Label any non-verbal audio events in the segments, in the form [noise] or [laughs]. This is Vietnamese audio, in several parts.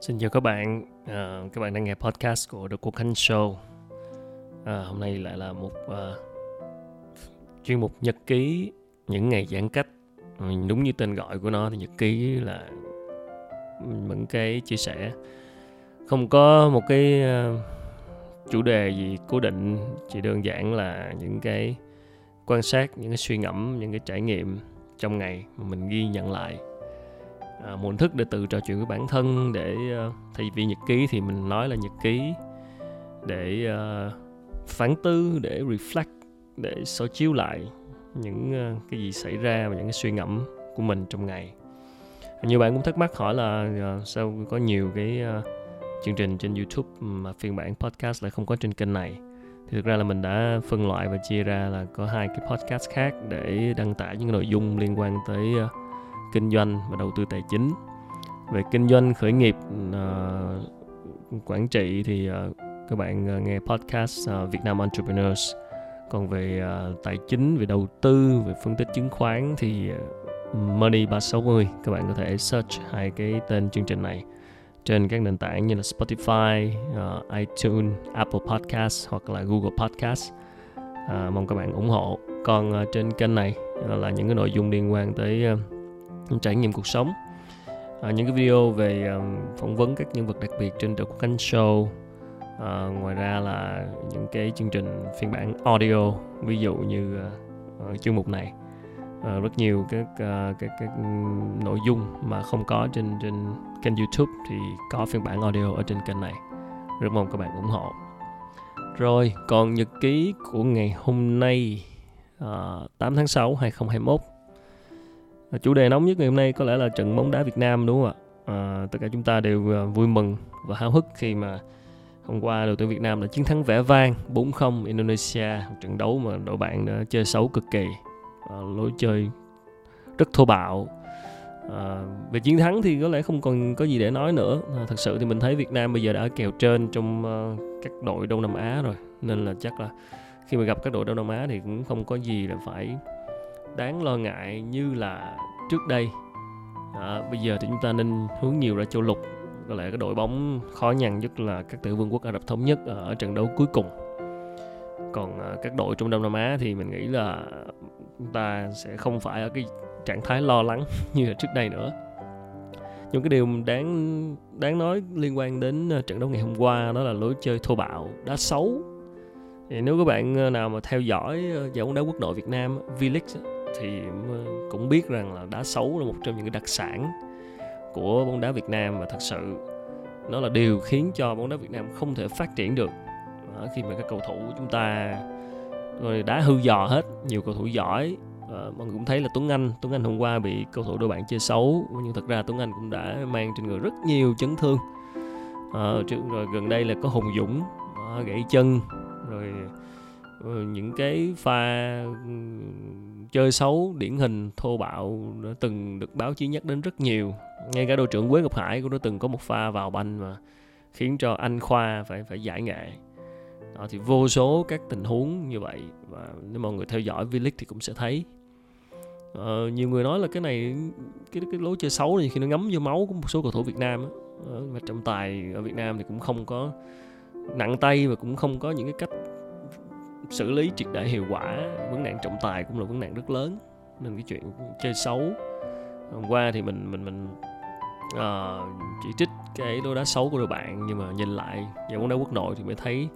Xin chào các bạn, à, các bạn đang nghe podcast của The Quốc Khánh Show. À, hôm nay lại là một uh, chuyên mục nhật ký những ngày giãn cách. Ừ, đúng như tên gọi của nó thì nhật ký là những cái chia sẻ không có một cái uh, chủ đề gì cố định chỉ đơn giản là những cái quan sát những cái suy ngẫm những cái trải nghiệm trong ngày mà mình ghi nhận lại à, một thức để tự trò chuyện với bản thân để uh, thay vì nhật ký thì mình nói là nhật ký để uh, phán tư để reflect để soi chiếu lại những uh, cái gì xảy ra và những cái suy ngẫm của mình trong ngày. Nhiều bạn cũng thắc mắc hỏi là uh, sao có nhiều cái uh, chương trình trên YouTube mà phiên bản podcast lại không có trên kênh này? Thì thực ra là mình đã phân loại và chia ra là có hai cái podcast khác để đăng tải những nội dung liên quan tới uh, kinh doanh và đầu tư tài chính về kinh doanh khởi nghiệp uh, quản trị thì uh, các bạn uh, nghe podcast uh, Việt Nam Entrepreneurs còn về uh, tài chính về đầu tư về phân tích chứng khoán thì uh, Money 360 các bạn có thể search hai cái tên chương trình này trên các nền tảng như là Spotify, uh, iTunes, Apple Podcast hoặc là Google Podcast. Uh, mong các bạn ủng hộ. Còn uh, trên kênh này là những cái nội dung liên quan tới uh, trải nghiệm cuộc sống. À, những cái video về um, phỏng vấn các nhân vật đặc biệt trên The Quốc Khánh Show à, ngoài ra là những cái chương trình phiên bản audio ví dụ như uh, chương mục này. Uh, rất nhiều các uh, các các nội dung mà không có trên trên kênh YouTube thì có phiên bản audio ở trên kênh này. Rất mong các bạn ủng hộ. Rồi còn nhật ký của ngày hôm nay uh, 8 tháng 6 2021 chủ đề nóng nhất ngày hôm nay có lẽ là trận bóng đá Việt Nam đúng không ạ? À, tất cả chúng ta đều à, vui mừng và háo hức khi mà hôm qua đội tuyển Việt Nam đã chiến thắng vẻ vang 4-0 Indonesia một trận đấu mà đội bạn đã chơi xấu cực kỳ à, lối chơi rất thô bạo. À, về chiến thắng thì có lẽ không còn có gì để nói nữa. À, thật sự thì mình thấy Việt Nam bây giờ đã kèo trên trong uh, các đội Đông Nam Á rồi nên là chắc là khi mà gặp các đội Đông Nam Á thì cũng không có gì là phải đáng lo ngại như là trước đây. À, bây giờ thì chúng ta nên hướng nhiều ra châu lục có lẽ cái đội bóng khó nhằn nhất là các tiểu vương quốc Ả Rập thống nhất ở trận đấu cuối cùng. Còn à, các đội trong Đông Nam Á thì mình nghĩ là chúng ta sẽ không phải ở cái trạng thái lo lắng [laughs] như là trước đây nữa. Những cái điều đáng đáng nói liên quan đến à, trận đấu ngày hôm qua đó là lối chơi thô bạo đá xấu. Thì nếu các bạn à, nào mà theo dõi à, giải bóng đá quốc nội Việt Nam V-League thì ờ, cũng biết rằng là đá xấu là một trong những cái đặc sản của bóng đá Việt Nam và thật sự nó là điều khiến cho bóng đá Việt Nam không thể phát triển được. Khi mà các cầu thủ của chúng ta rồi đá hư dò hết nhiều cầu thủ giỏi à, mọi người cũng thấy là Tuấn Anh Tuấn Anh hôm qua bị cầu thủ đội bạn chơi xấu nhưng thật ra Tuấn Anh cũng đã mang trên người rất nhiều chấn thương. À, rồi gần đây là có Hùng Dũng à, gãy chân rồi, rồi những cái pha chơi xấu điển hình thô bạo đã từng được báo chí nhắc đến rất nhiều. Ngay cả đội trưởng Quế Ngọc Hải cũng đã từng có một pha vào banh mà khiến cho anh Khoa phải phải giải nghệ. Đó, thì vô số các tình huống như vậy và nếu mọi người theo dõi V-League thì cũng sẽ thấy. Ờ, nhiều người nói là cái này cái cái lối chơi xấu này khi nó ngấm vô máu của một số cầu thủ Việt Nam á. Ờ, và trọng tài ở Việt Nam thì cũng không có nặng tay và cũng không có những cái cách xử lý triệt để hiệu quả vấn nạn trọng tài cũng là vấn nạn rất lớn. Nên cái chuyện chơi xấu. Hôm qua thì mình mình mình uh, chỉ trích cái lối đá xấu của đội bạn nhưng mà nhìn lại giải bóng đá quốc nội thì mới thấy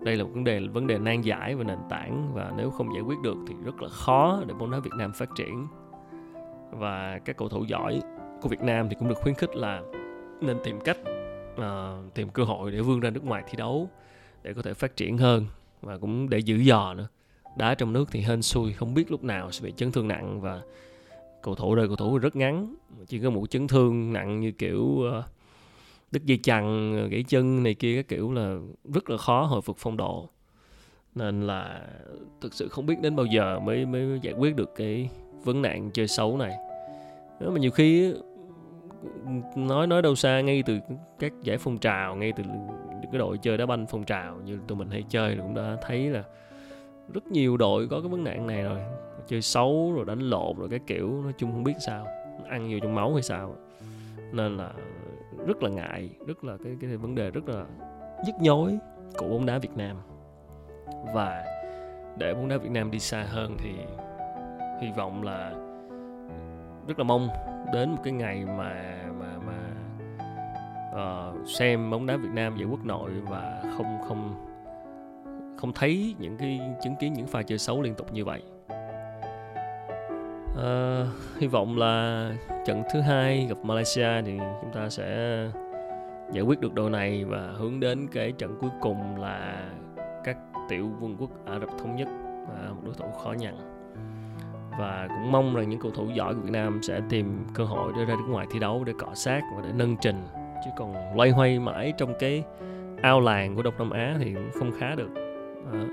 đây là một vấn đề vấn đề nan giải và nền tảng và nếu không giải quyết được thì rất là khó để bóng đá Việt Nam phát triển. Và các cầu thủ giỏi của Việt Nam thì cũng được khuyến khích là nên tìm cách uh, tìm cơ hội để vươn ra nước ngoài thi đấu để có thể phát triển hơn và cũng để giữ giò nữa. Đá trong nước thì hên xui, không biết lúc nào sẽ bị chấn thương nặng và cầu thủ đời cầu thủ rất ngắn. Chỉ có một chấn thương nặng như kiểu ờ, đứt dây chằng ờ, gãy chân này kia, các kiểu là rất là khó hồi phục phong độ. Nên là thực sự không biết đến bao giờ mới mới giải quyết được cái vấn nạn chơi xấu này. Nếu mà nhiều khi nói nói đâu xa, ngay từ các giải phong trào, ngay từ cái đội chơi đá banh phong trào như tụi mình hay chơi cũng đã thấy là rất nhiều đội có cái vấn nạn này rồi. Chơi xấu rồi đánh lộn rồi cái kiểu, nói chung không biết sao, ăn nhiều trong máu hay sao. Nên là rất là ngại, rất là cái cái vấn đề rất là nhức nhối của bóng đá Việt Nam. Và để bóng đá Việt Nam đi xa hơn thì hy vọng là rất là mong đến một cái ngày mà mà uh, xem bóng đá Việt Nam giải quốc nội và không không không thấy những cái chứng kiến những pha chơi xấu liên tục như vậy. Uh, hy vọng là trận thứ hai gặp Malaysia thì chúng ta sẽ giải quyết được điều này và hướng đến cái trận cuối cùng là các tiểu vương quốc Ả Rập thống nhất và một đối thủ khó nhằn. Và cũng mong rằng những cầu thủ giỏi của Việt Nam sẽ tìm cơ hội để ra nước ngoài thi đấu để cọ sát và để nâng trình chứ còn loay hoay mãi trong cái ao làng của Đông Nam Á thì cũng không khá được. À.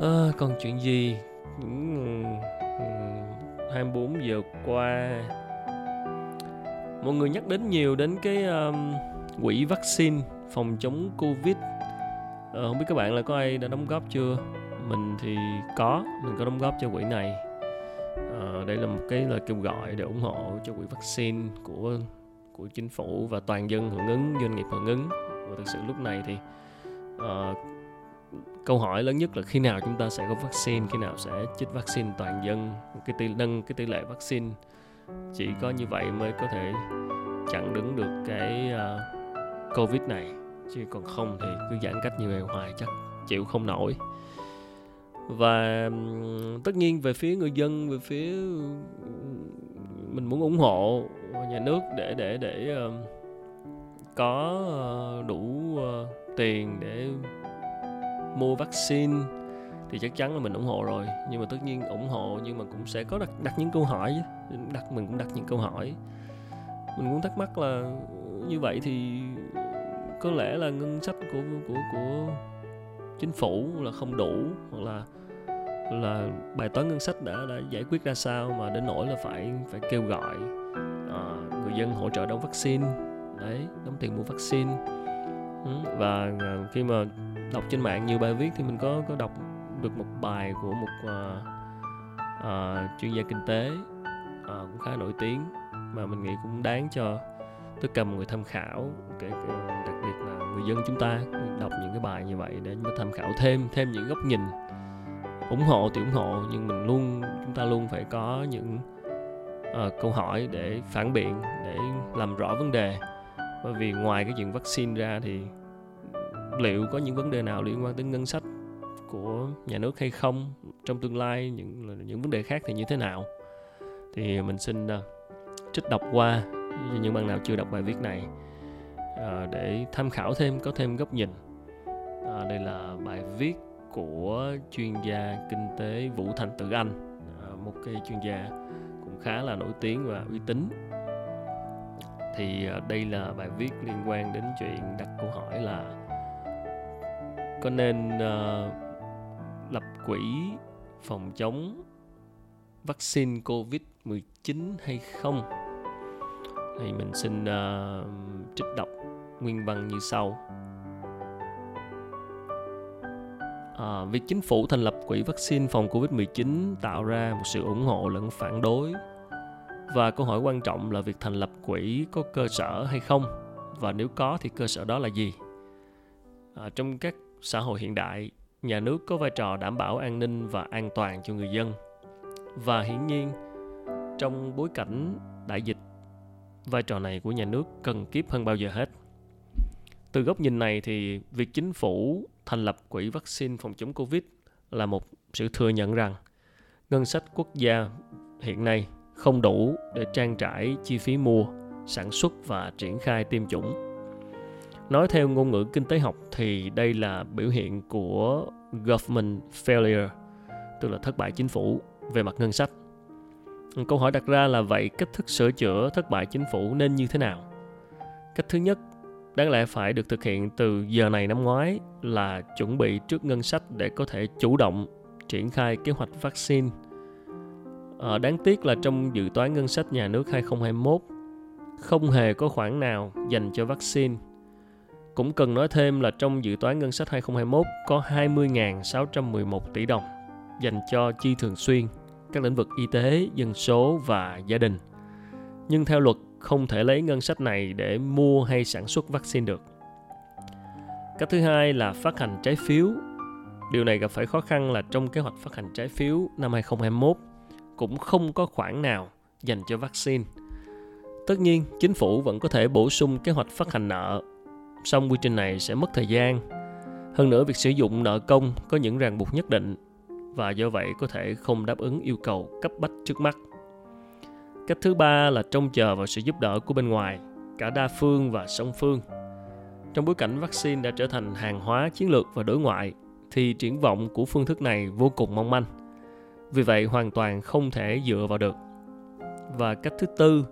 À, còn chuyện gì? Những 24 giờ qua mọi người nhắc đến nhiều đến cái um, quỹ vaccine phòng chống covid. À, không biết các bạn là có ai đã đóng góp chưa? Mình thì có mình có đóng góp cho quỹ này. À, đây là một cái lời kêu gọi để ủng hộ cho quỹ vaccine của của chính phủ và toàn dân hưởng ứng doanh nghiệp hưởng ứng. Và thực sự lúc này thì uh, câu hỏi lớn nhất là khi nào chúng ta sẽ có vaccine khi nào sẽ chích vaccine toàn dân? Cái tỷ nâng cái tỷ lệ vaccine chỉ có như vậy mới có thể chặn đứng được cái uh, covid này. Chứ còn không thì cứ giãn cách như vậy hoài chắc chịu không nổi. Và tất nhiên về phía người dân về phía mình muốn ủng hộ nhà nước để để để uh, có uh, đủ uh, tiền để mua vaccine thì chắc chắn là mình ủng hộ rồi. Nhưng mà tất nhiên ủng hộ nhưng mà cũng sẽ có đặt đặt những câu hỏi đặt mình cũng đặt những câu hỏi. Mình cũng thắc mắc là như vậy thì có lẽ là ngân sách của của của chính phủ là không đủ hoặc là là bài toán ngân sách đã đã giải quyết ra sao mà đến nỗi là phải phải kêu gọi người dân hỗ trợ đóng vaccine. Đấy đóng tiền mua vaccine. Ừ, và à, khi mà đọc trên mạng nhiều bài viết thì mình có có đọc được một bài của một uh, uh, chuyên gia kinh tế uh, cũng khá nổi tiếng mà mình nghĩ cũng đáng cho tất cả mọi người tham khảo kể đặc biệt là người dân chúng ta đọc những cái bài như vậy để chúng ta tham khảo thêm thêm những góc nhìn ủng hộ thì ủng hộ nhưng mình luôn chúng ta luôn phải có những uh, câu hỏi để phản biện để làm rõ vấn đề. Bởi vì ngoài cái chuyện vaccine ra thì liệu có những vấn đề nào liên quan tới ngân sách của nhà nước hay không trong tương lai những những vấn đề khác thì như thế nào? Thì mình xin uh, trích đọc qua cho những bạn nào chưa đọc bài viết này uh, để tham khảo thêm có thêm góc nhìn. Uh, đây là bài viết của chuyên gia kinh tế Vũ Thành Tử Anh uh, một cái chuyên gia khá là nổi tiếng và uy tín thì ờ, đây là bài viết liên quan đến chuyện đặt câu hỏi là có nên uh, lập quỹ phòng chống vaccine COVID-19 hay không? Thì mình xin uh, trích đọc nguyên văn như sau. À, việc chính phủ thành lập quỹ vaccine phòng Covid-19 tạo ra một sự ủng hộ lẫn phản đối. Và câu hỏi quan trọng là việc thành lập quỹ có cơ sở hay không? Và nếu có thì cơ sở đó là gì? À, trong các xã hội hiện đại nhà nước có vai trò đảm bảo an ninh và an toàn cho người dân và hiển nhiên trong bối cảnh đại dịch vai trò này của nhà nước cần kiếp hơn bao giờ hết từ góc nhìn này thì việc chính phủ thành lập quỹ vaccine phòng chống covid là một sự thừa nhận rằng ngân sách quốc gia hiện nay không đủ để trang trải chi phí mua sản xuất và triển khai tiêm chủng Nói theo ngôn ngữ kinh tế học thì đây là biểu hiện của government failure, tức là thất bại chính phủ về mặt ngân sách. Câu hỏi đặt ra là vậy cách thức sửa chữa thất bại chính phủ nên như thế nào? Cách thứ nhất, đáng lẽ phải được thực hiện từ giờ này năm ngoái là chuẩn bị trước ngân sách để có thể chủ động triển khai kế hoạch vaccine. À, đáng tiếc là trong dự toán ngân sách nhà nước 2021 không hề có khoản nào dành cho vaccine cũng cần nói thêm là trong dự toán ngân sách 2021 có 20.611 tỷ đồng dành cho chi thường xuyên các lĩnh vực y tế, dân số và gia đình. Nhưng theo luật không thể lấy ngân sách này để mua hay sản xuất vaccine được. Cách thứ hai là phát hành trái phiếu. Điều này gặp phải khó khăn là trong kế hoạch phát hành trái phiếu năm 2021 cũng không có khoản nào dành cho vaccine. Tất nhiên, chính phủ vẫn có thể bổ sung kế hoạch phát hành nợ, song quy trình này sẽ mất thời gian. Hơn nữa, việc sử dụng nợ công có những ràng buộc nhất định và do vậy có thể không đáp ứng yêu cầu cấp bách trước mắt. Cách thứ ba là trông chờ vào sự giúp đỡ của bên ngoài, cả đa phương và song phương. Trong bối cảnh vaccine đã trở thành hàng hóa chiến lược và đối ngoại, thì triển vọng của phương thức này vô cùng mong manh. Vì vậy hoàn toàn không thể dựa vào được. Và cách thứ tư,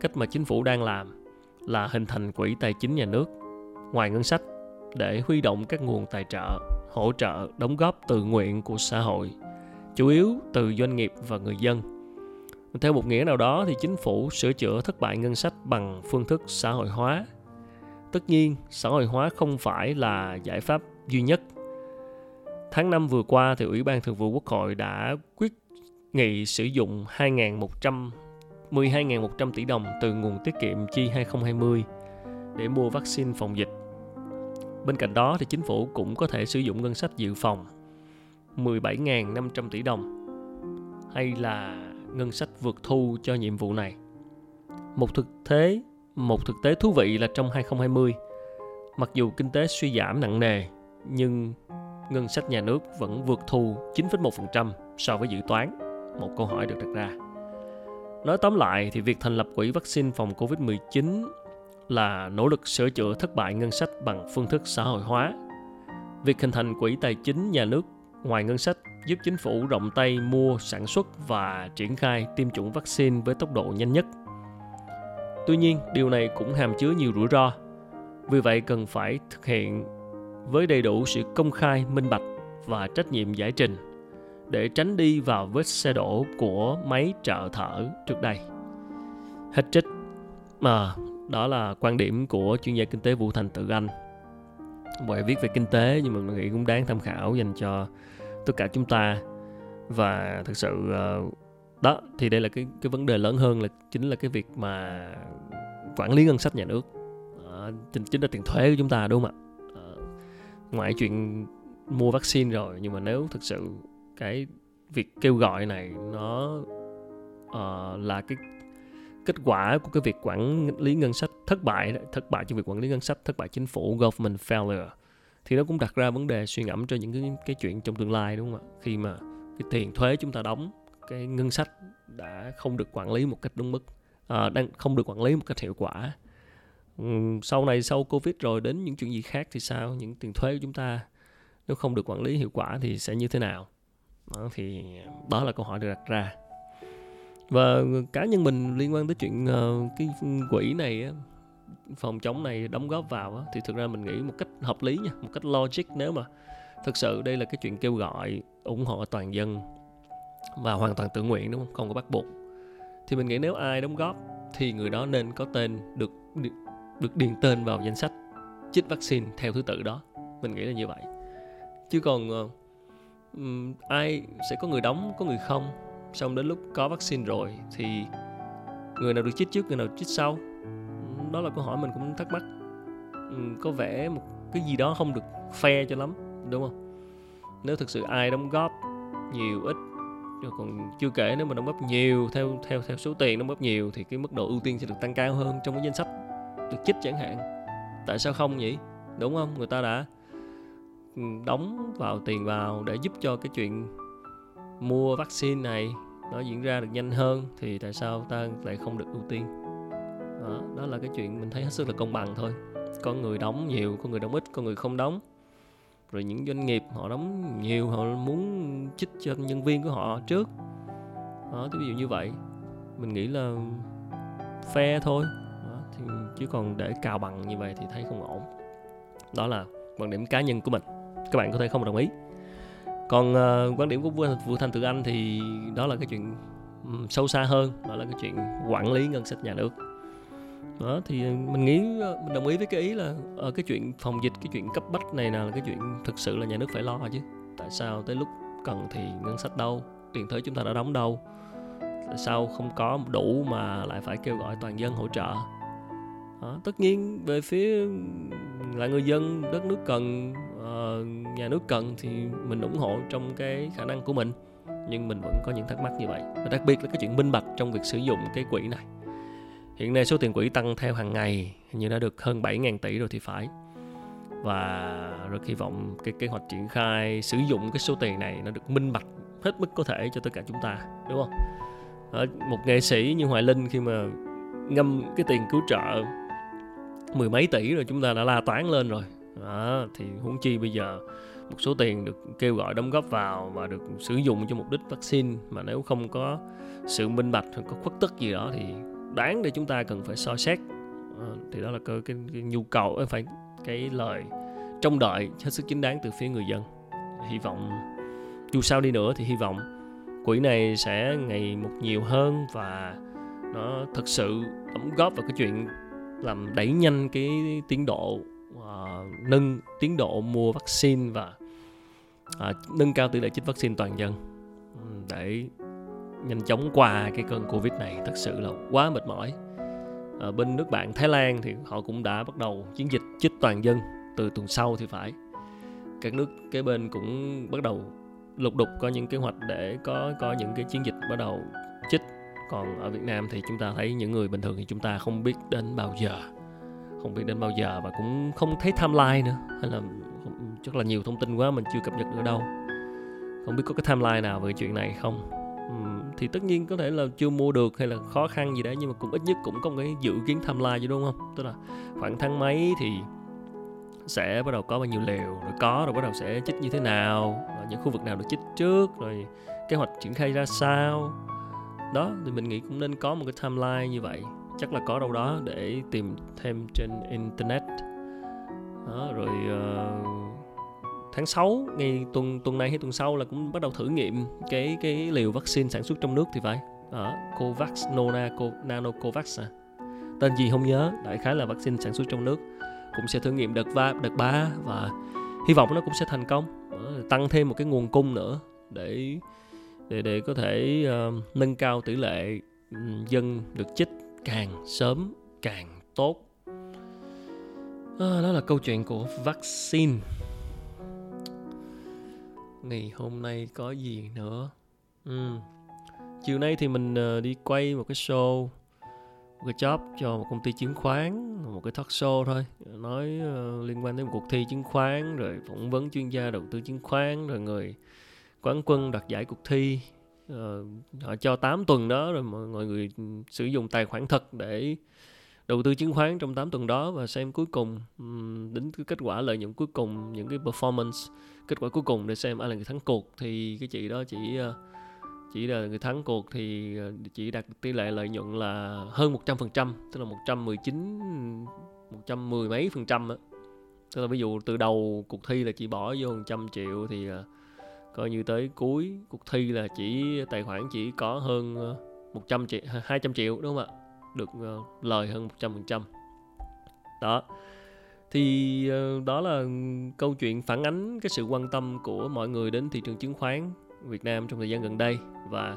cách mà chính phủ đang làm là hình thành quỹ tài chính nhà nước ngoài ngân sách để huy động các nguồn tài trợ, hỗ trợ, đóng góp tự nguyện của xã hội, chủ yếu từ doanh nghiệp và người dân. Theo một nghĩa nào đó thì chính phủ sửa chữa thất bại ngân sách bằng phương thức xã hội hóa. Tất nhiên, xã hội hóa không phải là giải pháp duy nhất. Tháng 5 vừa qua thì Ủy ban Thường vụ Quốc hội đã quyết nghị sử dụng 2.100 12.100 tỷ đồng từ nguồn tiết kiệm chi 2020 để mua vaccine phòng dịch. Bên cạnh đó thì chính phủ cũng có thể sử dụng ngân sách dự phòng 17.500 tỷ đồng hay là ngân sách vượt thu cho nhiệm vụ này. Một thực tế, một thực tế thú vị là trong 2020, mặc dù kinh tế suy giảm nặng nề nhưng ngân sách nhà nước vẫn vượt thu 9,1% so với dự toán. Một câu hỏi được đặt ra. Nói tóm lại thì việc thành lập quỹ vaccine phòng Covid-19 là nỗ lực sửa chữa thất bại ngân sách bằng phương thức xã hội hóa. Việc hình thành quỹ tài chính nhà nước ngoài ngân sách giúp chính phủ rộng tay mua, sản xuất và triển khai tiêm chủng vaccine với tốc độ nhanh nhất. Tuy nhiên, điều này cũng hàm chứa nhiều rủi ro. Vì vậy cần phải thực hiện với đầy đủ sự công khai, minh bạch và trách nhiệm giải trình để tránh đi vào vết xe đổ của máy trợ thở trước đây. Hết trích. Mà đó là quan điểm của chuyên gia kinh tế Vũ Thành Tự Anh. Bài viết về kinh tế nhưng mà mình nghĩ cũng đáng tham khảo dành cho tất cả chúng ta và thực sự ờ, đó thì đây là cái cái vấn đề lớn hơn là chính là cái việc mà quản lý ngân sách nhà nước à, chính, chính là tiền thuế của chúng ta đúng không ạ ngoài chuyện mua vaccine rồi nhưng mà nếu thực sự cái việc kêu gọi này nó uh, là cái kết quả của cái việc quản lý ngân sách thất bại thất bại trong việc quản lý ngân sách thất bại chính phủ government failure thì nó cũng đặt ra vấn đề suy ngẫm cho những cái cái chuyện trong tương lai đúng không ạ? Khi mà cái tiền thuế chúng ta đóng cái ngân sách đã không được quản lý một cách đúng mức à, đang không được quản lý một cách hiệu quả Ừ, sau này sau covid rồi đến những chuyện gì khác thì sao? Những tiền thuế của chúng ta nếu không được quản lý hiệu quả thì sẽ như thế nào? Đó, thì đó là câu hỏi được đặt ra. Và cá nhân mình liên quan tới chuyện uh, cái quỹ này phòng chống này đóng góp vào thì thực ra mình nghĩ một cách hợp lý nha một cách logic nếu mà thực sự đây là cái chuyện kêu gọi ủng hộ toàn dân và hoàn toàn tự nguyện đúng không? Không có bắt buộc. Thì mình nghĩ nếu ai đóng góp thì người đó nên có tên được được, điền tên vào danh sách chích vaccine theo thứ tự đó. Mình nghĩ là như vậy. Chứ còn uh, um, ai sẽ có người đóng có người không? Xong đến lúc có vaccine rồi thì người nào được chích trước người nào chích sau? Đó là câu hỏi mình cũng thắc mắc. Um, có vẻ một cái gì đó không được fair cho lắm đúng không? Nếu thực sự ai đóng góp nhiều ít rồi còn chưa kể nếu mà đóng góp nhiều theo theo theo số tiền đóng góp nhiều thì cái mức độ ưu tiên sẽ được tăng cao hơn trong cái danh sách được chích chẳng hạn. Tại sao không nhỉ? Đúng không? Người ta đã ừ, đóng vào tiền vào để giúp cho cái chuyện mua vaccine này nó diễn ra được nhanh hơn thì tại sao ta lại không được ưu tiên? Đó, đó là cái chuyện mình thấy hết sức là công bằng thôi. Có người đóng nhiều có người đóng ít có người không đóng. Rồi những doanh nghiệp họ đóng nhiều họ muốn chích cho nhân viên của họ trước. Đó ví dụ như vậy. Mình nghĩ là fair thôi chứ còn để cào bằng như vậy thì thấy không ổn. Đó là quan điểm cá nhân của mình. Các bạn có thể không đồng ý. Còn uh, quan điểm của Vũ Thanh Tự Anh thì đó là cái chuyện um, sâu xa hơn đó là cái chuyện quản lý ngân sách nhà nước. Đó thì mình nghĩ ờ, mình đồng ý với cái ý là ở cái chuyện phòng dịch cái chuyện cấp bách này là cái chuyện thực sự là nhà nước phải lo chứ. Tại sao tới lúc cần thì ngân sách đâu tiền thuế chúng ta đã đóng đâu? Tại sao không có đủ mà lại phải kêu gọi toàn dân hỗ trợ? À, tất nhiên về phía là người dân đất nước cần à, nhà nước cần thì mình ủng hộ trong cái khả năng của mình. Nhưng mình vẫn có những thắc mắc như vậy. Và đặc biệt là cái chuyện minh bạch trong việc sử dụng cái quỹ này. Hiện nay số tiền quỹ tăng theo hàng ngày như đã được hơn 7.000 tỷ rồi thì phải. Và rất hy vọng cái kế hoạch triển khai sử dụng cái số tiền này nó được minh bạch hết mức có thể cho tất cả chúng ta đúng không? Ở một nghệ sĩ như Hoài Linh khi mà ngâm cái tiền cứu trợ mười mấy tỷ rồi chúng ta đã la toán lên rồi. Đó, thì huống chi bây giờ một số tiền được kêu gọi đóng góp vào và được sử dụng cho mục đích vaccine mà nếu không có sự minh bạch hoặc có khuất tức gì đó thì đáng để chúng ta cần phải soi xét. À, thì đó là cái, cái, cái nhu cầu ờ, phải cái lời trông đợi hết sức chính đáng từ phía người dân. Hy vọng dù sao đi nữa thì hy vọng quỹ này sẽ ngày một nhiều hơn và nó thực sự đóng góp vào cái chuyện làm đẩy nhanh cái tiến độ uh, nâng tiến độ mua vaccine và uh, nâng cao tỷ lệ chích vaccine toàn dân. Để nhanh chóng qua cái cơn covid này thật sự là quá mệt mỏi. Ở bên nước bạn Thái Lan thì họ cũng đã bắt đầu chiến dịch chích toàn dân từ tuần sau thì phải. Các nước kế bên cũng bắt đầu lục đục có những kế hoạch để có có những cái chiến dịch bắt đầu chích còn ở Việt Nam thì chúng ta thấy những người bình thường thì chúng ta không biết đến bao giờ. Không biết đến bao giờ và cũng không thấy timeline nữa. Hay là chắc là nhiều thông tin quá mình chưa cập nhật được đâu. Không biết có cái timeline nào về chuyện này không? Thì tất nhiên có thể là chưa mua được hay là khó khăn gì đấy nhưng mà cũng ít nhất cũng có một cái dự kiến timeline chứ đúng không? Tức là khoảng tháng mấy thì sẽ bắt đầu có bao nhiêu liều, rồi có, rồi bắt đầu sẽ chích như thế nào những khu vực nào được chích trước, rồi kế hoạch triển khai ra sao đó thì mình nghĩ cũng nên có một cái timeline như vậy. Chắc là có đâu đó để tìm thêm trên internet. Đó rồi uh, tháng 6 ngày tuần tuần này hay tuần sau là cũng bắt đầu thử nghiệm cái cái liều vaccine sản xuất trong nước thì phải. Ở Covax Nona Nano Covax à. Tên gì không nhớ đại khái là vaccine sản xuất trong nước. Cũng sẽ thử nghiệm đợt ba đợt ba và hy vọng nó cũng sẽ thành công. Ờ, tăng thêm một cái nguồn cung nữa để để để có thể uh, nâng cao tỷ lệ ừ, dân được chích càng sớm càng tốt. À, đó là câu chuyện của vaccine. Ngày hôm nay có gì nữa? Ừ. chiều nay thì mình uh, đi quay một cái show một cái job cho một công ty chứng khoán một cái talk show thôi. Nói uh, liên quan đến một cuộc thi chứng khoán rồi phỏng vấn chuyên gia đầu tư chứng khoán rồi người quán quân đoạt giải cuộc thi. Uh, họ cho 8 tuần đó rồi mọi, mọi người sử dụng tài khoản thật để đầu tư chứng khoán trong 8 tuần đó và xem cuối cùng um, đến cái kết quả lợi nhuận cuối cùng những cái performance kết quả cuối cùng để xem ai là người thắng cuộc. Thì cái chị đó chỉ uh, chỉ là người thắng cuộc thì ờ, chỉ đạt tỷ lệ lợi nhuận là hơn 100% tức là 119 110 mấy phần trăm á. Tức là ví dụ từ đầu cuộc thi là chị bỏ vô 100 triệu thì uh, coi như tới cuối cuộc thi là chỉ tài khoản chỉ có hơn ờ, 100 triệu 200 triệu đúng không ạ? Được uh, lời hơn 100% đó. Thì uh, đó là câu chuyện phản ánh cái sự quan tâm của mọi người đến thị trường chứng khoán Việt Nam trong thời gian gần đây. Và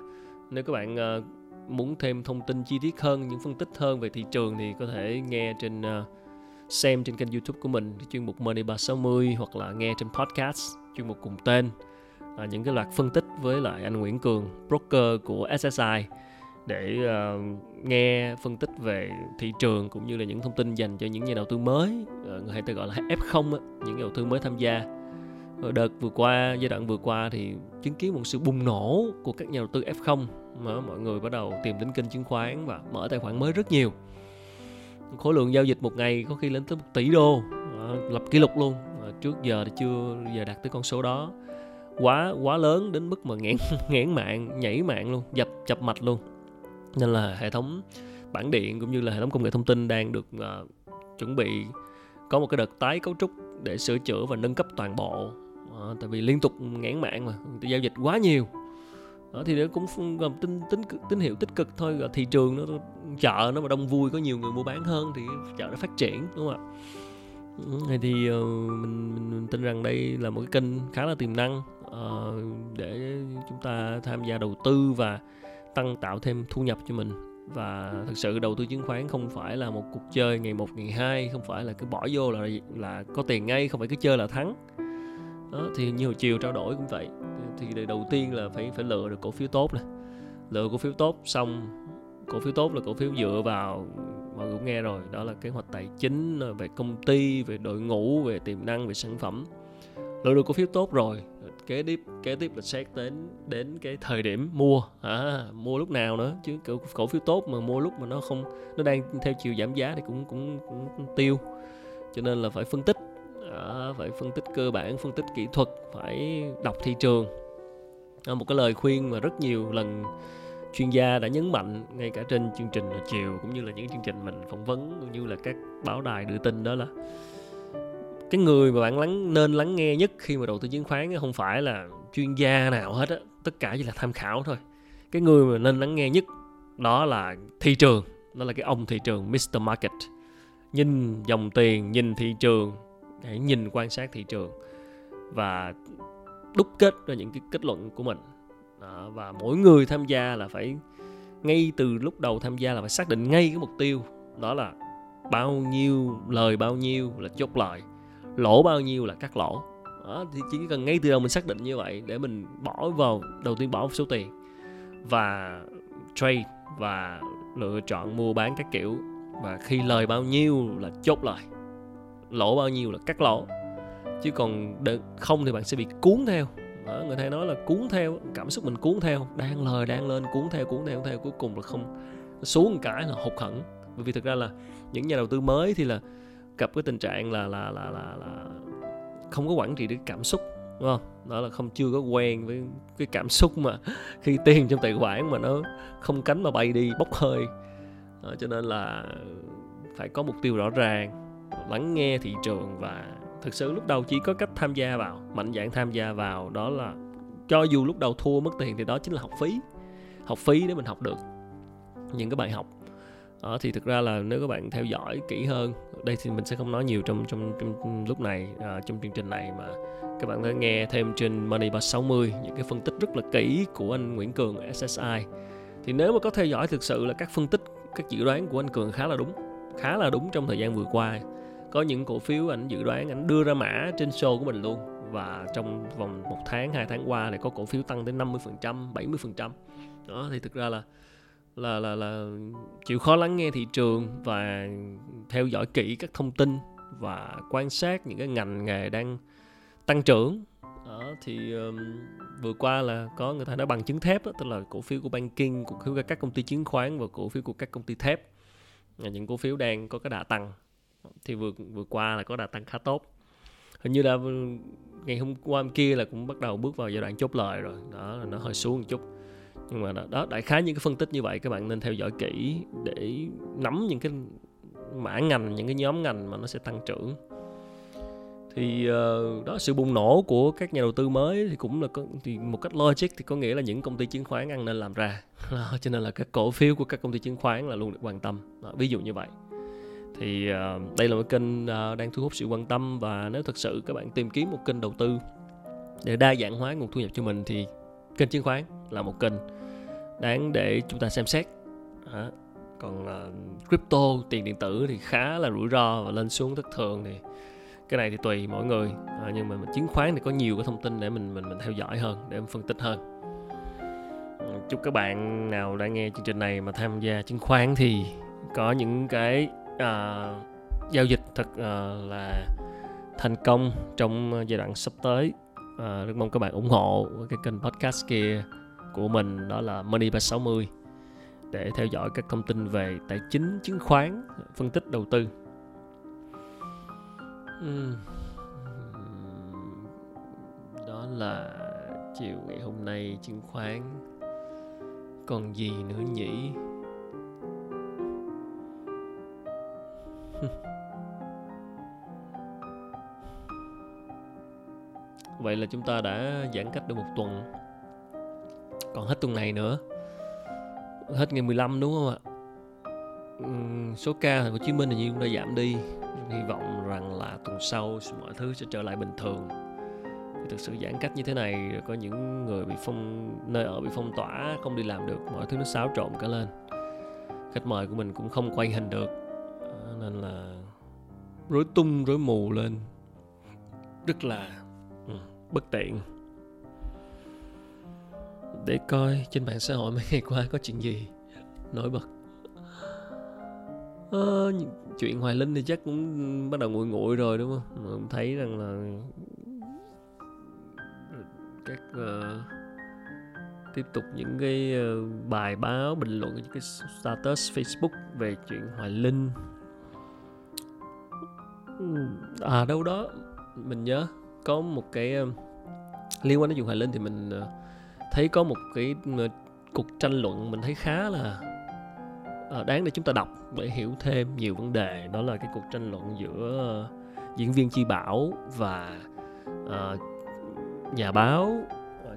nếu các bạn uh, muốn thêm thông tin chi tiết hơn những phân tích hơn về thị trường thì có thể nghe trên xem trên kênh YouTube của mình chuyên mục Money 360 hoặc là nghe trên podcast chuyên mục cùng tên à, những cái loạt phân tích với lại anh Nguyễn Cường broker của SSI để uh, nghe phân tích về thị trường cũng như là những thông tin dành cho những nhà đầu tư mới uh, người hay ta gọi là F0 á, những nhà đầu tư mới tham gia. Ở đợt vừa qua giai đoạn vừa qua thì chứng kiến một sự bùng nổ của các nhà đầu tư F0 mà mọi người bắt đầu tìm đến kênh chứng khoán và mở tài khoản mới rất nhiều. Khối lượng giao dịch một ngày có khi lên tới một tỷ đô à, lập kỷ lục luôn. Trước giờ thì chưa giờ đạt tới con số đó quá quá lớn đến mức mà nghẽn [laughs] nghẽn mạng nhảy mạng luôn dập chập mạch luôn. Nên là hệ thống bản điện cũng như là hệ thống công nghệ thông tin đang được uh, chuẩn bị có một cái đợt tái cấu trúc để sửa chữa và nâng cấp toàn bộ. Uh, tại vì liên tục nghẽn mạng mà giao dịch quá nhiều. Đó thì nó cũng gồm tín tín tín hiệu tích cực thôi thị trường nó chợ nó mà đông vui có nhiều người mua bán hơn thì chợ nó phát triển đúng không ạ? Này thì uh, mình, mình, mình tin rằng đây là một cái kênh khá là tiềm năng uh, để chúng ta tham gia đầu tư và tăng tạo thêm thu nhập cho mình. Và thực sự đầu tư chứng khoán không phải là một cuộc chơi ngày một ngày hai không phải là cứ bỏ vô là là có tiền ngay không phải cứ chơi là thắng. Đó thì như hồi chiều trao đổi cũng vậy. Thì đầu tiên là phải phải lựa được cổ phiếu tốt này lựa cổ phiếu tốt xong cổ phiếu tốt là cổ phiếu dựa vào mọi người cũng nghe rồi đó là kế hoạch tài chính ờ, về công ty về đội ngũ về tiềm năng về sản phẩm. Lựa được cổ phiếu tốt rồi kế tiếp kế tiếp là xét đến đến cái thời điểm mua. À, mua lúc nào nữa chứ cổ, cổ phiếu tốt mà mua lúc mà nó không nó đang theo chiều giảm giá thì cũng cũng, cũng, cũng tiêu. Cho nên là phải phân tích. À, phải phân tích cơ bản phân tích kỹ thuật phải đọc thị trường. À, một cái lời khuyên mà rất nhiều lần chuyên gia đã nhấn mạnh ngay cả trên chương trình chiều cũng như là những chương trình mình phỏng vấn cũng như là các báo đài đưa tin đó là cái người mà bạn lắng nên lắng nghe nhất khi mà đầu tư chứng khoán không phải là chuyên gia nào hết á tất cả chỉ là tham khảo thôi. Cái người mà nên lắng nghe nhất đó là thị trường đó là cái ông thị trường Mr. Market. Nhìn dòng tiền nhìn thị trường hãy nhìn quan sát thị trường và đúc kết ra những cái kết luận của mình. Đó, và mỗi người tham gia là phải ngay từ lúc đầu tham gia là phải xác định ngay cái mục tiêu đó là bao nhiêu lời bao nhiêu là chốt lời lỗ bao nhiêu là cắt lỗ. Đó, thì chỉ cần ngay từ đầu mình xác định như vậy để mình bỏ vào đầu tiên bỏ một số tiền và trade và lựa chọn mua bán các kiểu. Và khi lời bao nhiêu là chốt lời lỗ bao nhiêu là cắt lỗ. Chứ còn không thì bạn sẽ bị cuốn theo. Đó, người ta nói là cuốn theo cảm xúc mình cuốn theo. Đang lời đang lên cuốn theo cuốn theo cuốn theo cuối cùng là không xuống một cái là hụt hẫng. Bởi vì thực ra là những nhà đầu tư mới thì là gặp cái tình trạng là là là là, là không có quản trị được cảm xúc đúng không? Đó là không chưa có quen với cái cảm xúc mà [laughs] khi tiền trong tài khoản mà nó không cánh mà bay đi bốc hơi. Đó, cho nên là phải có mục tiêu rõ ràng lắng nghe thị trường và thực sự lúc đầu chỉ có cách tham gia vào mạnh dạng tham gia vào đó là cho dù lúc đầu thua mất tiền thì đó chính là học phí học phí để mình học được những cái bài học đó, thì thực ra là nếu các bạn theo dõi kỹ hơn đây thì mình sẽ không nói nhiều trong trong, trong lúc này à, trong chương trình này mà các bạn có nghe thêm trên Money 360 những cái phân tích rất là kỹ của anh Nguyễn Cường SSI thì nếu mà có theo dõi thực sự là các phân tích các dự đoán của anh Cường khá là đúng khá là đúng trong thời gian vừa qua có những cổ phiếu ảnh dự đoán ảnh đưa ra mã trên show của mình luôn. Và trong vòng một tháng hai tháng qua thì có cổ phiếu tăng đến 50% 70% đó thì thực ra là là là là chịu khó lắng nghe thị trường và theo dõi kỹ các thông tin và quan sát những cái ngành nghề đang tăng trưởng. Đó thì um, vừa qua là có người ta nói bằng chứng thép đó, tức là cổ phiếu của banking cổ phiếu của các công ty chứng khoán và cổ phiếu của các công ty thép. Là những cổ phiếu đang có cái đà tăng. Thì vừa vừa qua là có đà tăng khá tốt. Hình như là ngày hôm qua hôm kia là cũng bắt đầu bước vào giai đoạn chốt lời rồi. Đó là nó hơi xuống một chút nhưng mà đó đại khái những cái phân tích như vậy các bạn nên theo dõi kỹ để nắm những cái mã ngành những cái nhóm ngành mà nó sẽ tăng trưởng. Thì uh, đó sự bùng nổ của các nhà đầu tư mới thì cũng là có, thì một cách logic thì có nghĩa là những công ty chứng khoán ăn nên làm ra. [laughs] Cho nên là các cổ phiếu của các công ty chứng khoán là luôn được quan tâm. Đó, ví dụ như vậy. Thì uh, đây là một kênh uh, đang thu hút sự quan tâm và nếu thực sự các bạn tìm kiếm một kênh đầu tư để đa dạng hóa nguồn thu nhập cho mình thì kênh chứng khoán là một kênh đáng để chúng ta xem xét. À, còn uh, crypto tiền điện tử thì khá là rủi ro và lên xuống thất thường thì cái này thì tùy mỗi người. À, nhưng mà chứng khoán thì có nhiều cái thông tin để mình mình mình theo dõi hơn để mình phân tích hơn. Ừ, chúc các bạn nào đang nghe chương trình này mà tham gia chứng khoán thì có những cái uh, giao dịch thật uh, là thành công trong giai đoạn sắp tới. Uh, rất mong các bạn ủng hộ cái kênh podcast kia của mình đó là Money 360 để theo dõi các thông tin về tài chính, chứng khoán, phân tích đầu tư. Đó là chiều ngày hôm nay chứng khoán còn gì nữa nhỉ? Vậy là chúng ta đã giãn cách được một tuần còn hết tuần này nữa. Hết ngày 15 đúng không ạ? Số ca thành phố Hồ Chí Minh hình như cũng đã giảm đi. Hy vọng rằng là tuần sau mọi thứ sẽ trở lại bình thường. Thực sự giãn cách như thế này rồi có những người bị phong nơi ở bị phong tỏa không đi làm được mọi thứ nó xáo trộn cả lên. Khách mời của mình cũng không quay hình được. Nên là rối tung rối mù lên. Rất là ừ, bất tiện để coi trên mạng xã hội mấy ngày qua có chuyện gì. Nổi bật. À, chuyện hoài linh thì chắc cũng bắt đầu nguội nguội rồi đúng không? Mình thấy rằng là các uh, tiếp tục những cái uh, bài báo bình luận những cái status Facebook về chuyện Hoài Linh. Ừ, à đâu đó mình nhớ có một cái uh, liên quan đến chuyện Hoài Linh thì mình uh, thấy có một cái ờ, cuộc tranh luận mình thấy khá là ờ, đáng để chúng ta đọc để hiểu thêm nhiều vấn đề. Đó là cái cuộc tranh luận giữa ờ, diễn viên Chi Bảo và uh, nhà báo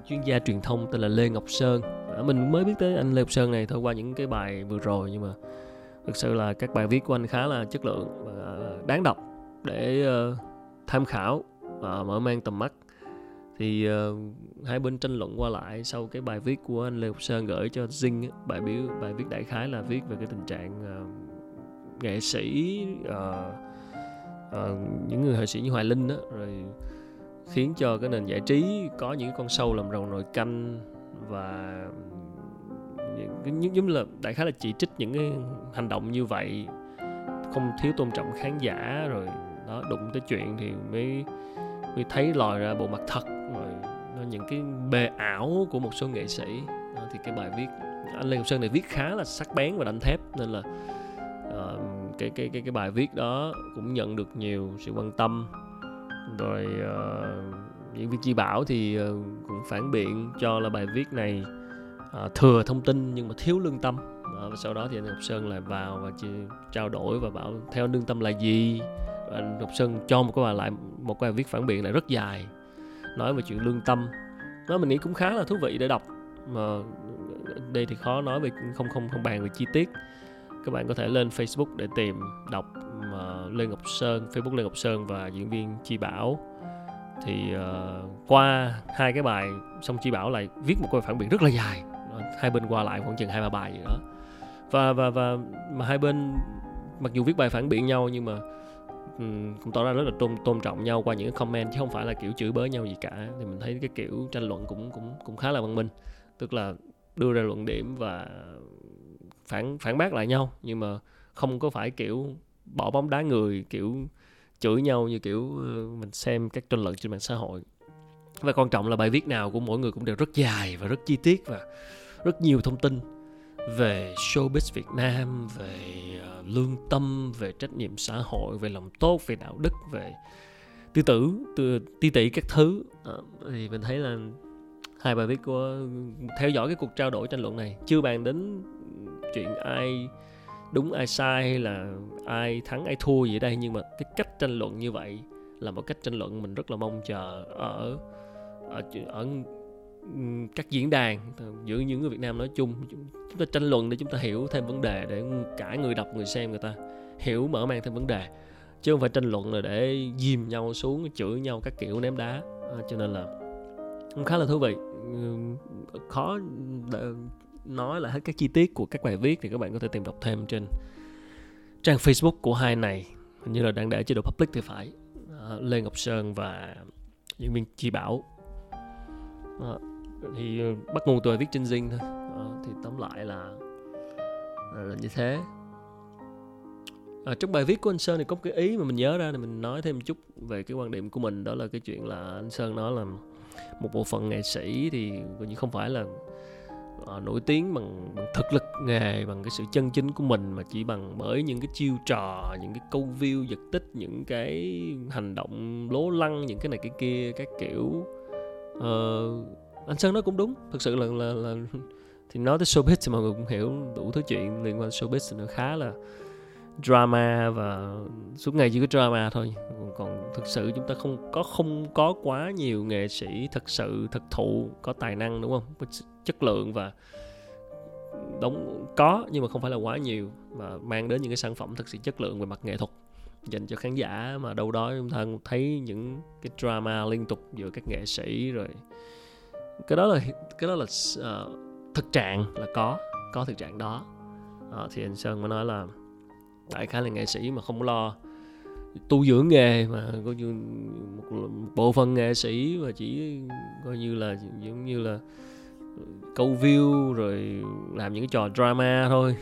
chuyên gia truyền thông tên là Lê Ngọc Sơn. À, mình mới biết tới anh Lê Ngọc Sơn này thôi qua những cái bài vừa rồi nhưng mà thực sự là các bài viết của anh khá là chất lượng và đáng đọc để uh, tham khảo và mở mang tầm mắt thì uh, hai bên tranh luận qua lại sau cái bài viết của anh Lê Ngọc Sơn gửi cho Zing bài biểu bài viết đại khái là viết về cái tình trạng uh, nghệ sĩ uh, uh, những người nghệ sĩ như Hoài Linh đó rồi khiến cho cái nền giải trí có những con sâu làm rầu nồi canh và những giống là đại khái là chỉ trích những cái hành động như vậy không thiếu tôn trọng khán giả rồi đó đụng tới chuyện thì mới mới thấy lòi ra bộ mặt thật. Ờ, những cái bề ảo của một số nghệ sĩ. Ờ, thì cái bài viết anh Lê Ngọc Sơn này viết khá là sắc bén và đanh thép nên là uh, cái cái cái cái bài viết đó cũng nhận được nhiều sự quan tâm. Rồi uh, diễn viên chi bảo thì uh, cũng phản biện cho là bài viết này uh, thừa thông tin nhưng mà thiếu lương tâm. Uh, và sau đó thì anh Ngọc Sơn lại vào và chi, trao đổi và bảo theo lương tâm là gì. Anh Ngọc Sơn cho một cái bài lại một cái bài viết phản biện lại rất dài nói về chuyện lương tâm. Nó mình nghĩ cũng khá là thú vị để đọc. Mà đây thì khó nói về không không không bàn về chi tiết. Các bạn có thể lên Facebook để tìm đọc uh, Lê Ngọc Sơn Facebook Lê Ngọc Sơn và diễn viên Chi Bảo. Thì uh, qua hai cái bài xong Chi Bảo lại viết một câu phản biện rất là dài. Hai bên qua lại khoảng chừng hai ba bài gì đó. Và và và mà hai bên mặc dù viết bài phản biện nhau nhưng mà um, cũng tỏ ra rất là tôn tôn trọng nhau qua những cái comment chứ không phải là kiểu chửi bới nhau gì cả. Thì mình thấy cái kiểu tranh luận cũng cũng cũng khá là văn minh. Tức là đưa ra luận điểm và phản phản bác lại nhau nhưng mà không có phải kiểu bỏ bóng đá người kiểu chửi nhau như kiểu ờ, mình xem các tranh luận trên mạng xã hội. Và quan trọng là bài viết nào của mỗi người cũng đều rất dài và rất chi tiết và rất nhiều thông tin về showbiz Việt Nam, về lương tâm, về trách nhiệm xã hội, về lòng tốt, về đạo đức, về tư tử, tư, ti tỷ các thứ. À, thì mình thấy là hai bài viết của theo dõi cái cuộc trao đổi tranh luận này chưa bàn đến chuyện ai đúng ai sai hay là ai thắng ai thua gì ở đây nhưng mà cái cách tranh luận như vậy là một cách tranh luận mình rất là mong chờ ở ở, ở các diễn đàn giữa những người Việt Nam nói chung chúng ta tranh luận để chúng ta hiểu thêm vấn đề để cả người đọc người xem người ta hiểu mở mang thêm vấn đề. Chứ không phải tranh luận là để dìm nhau xuống chửi nhau các kiểu ném đá. À, cho nên là cũng khá là thú vị. Khó nói là hết các chi tiết của các bài viết thì các bạn có thể tìm đọc thêm trên trang Facebook của hai này. Hình như là đang để chế độ public thì phải. À, Lê Ngọc Sơn và diễn viên Chi Bảo à, thì ờ, bắt nguồn từ viết trên Zing thôi. À, thì tóm lại là, là như thế. À, trong bài viết của anh Sơn thì có một cái ý mà mình nhớ ra thì mình nói thêm một chút về cái quan điểm của mình đó là cái chuyện là anh Sơn nói là một bộ phận nghệ sĩ thì gần như không phải là uh, nổi tiếng bằng, bằng thực lực nghề bằng cái sự chân chính của mình mà chỉ bằng bởi những cái chiêu trò những cái câu view giật tích những cái hành động lố lăng những cái này cái kia các kiểu uh, anh sơn nói cũng đúng. Thực sự là là, là thì nói tới showbiz thì mọi người cũng hiểu đủ thứ chuyện liên quan showbiz thì nó khá là drama và suốt ngày chỉ có drama thôi. Còn thực sự chúng ta không có không có quá nhiều nghệ sĩ thật sự thực thụ có tài năng đúng không? Có chất lượng và đóng có nhưng mà không phải là quá nhiều và mang đến những cái sản phẩm thật sự chất lượng về mặt nghệ thuật dành cho khán giả mà đâu đó chúng ta thấy những cái drama liên tục giữa các nghệ sĩ rồi. Cái đó là cái đó là uh, thực trạng là có có thực trạng đó. Uh, thì anh sơn mới nói là đại khái là nghệ sĩ mà không lo tu dưỡng nghề mà coi như một, một bộ phận nghệ sĩ mà chỉ coi như là giống như là câu view rồi làm những cái trò drama thôi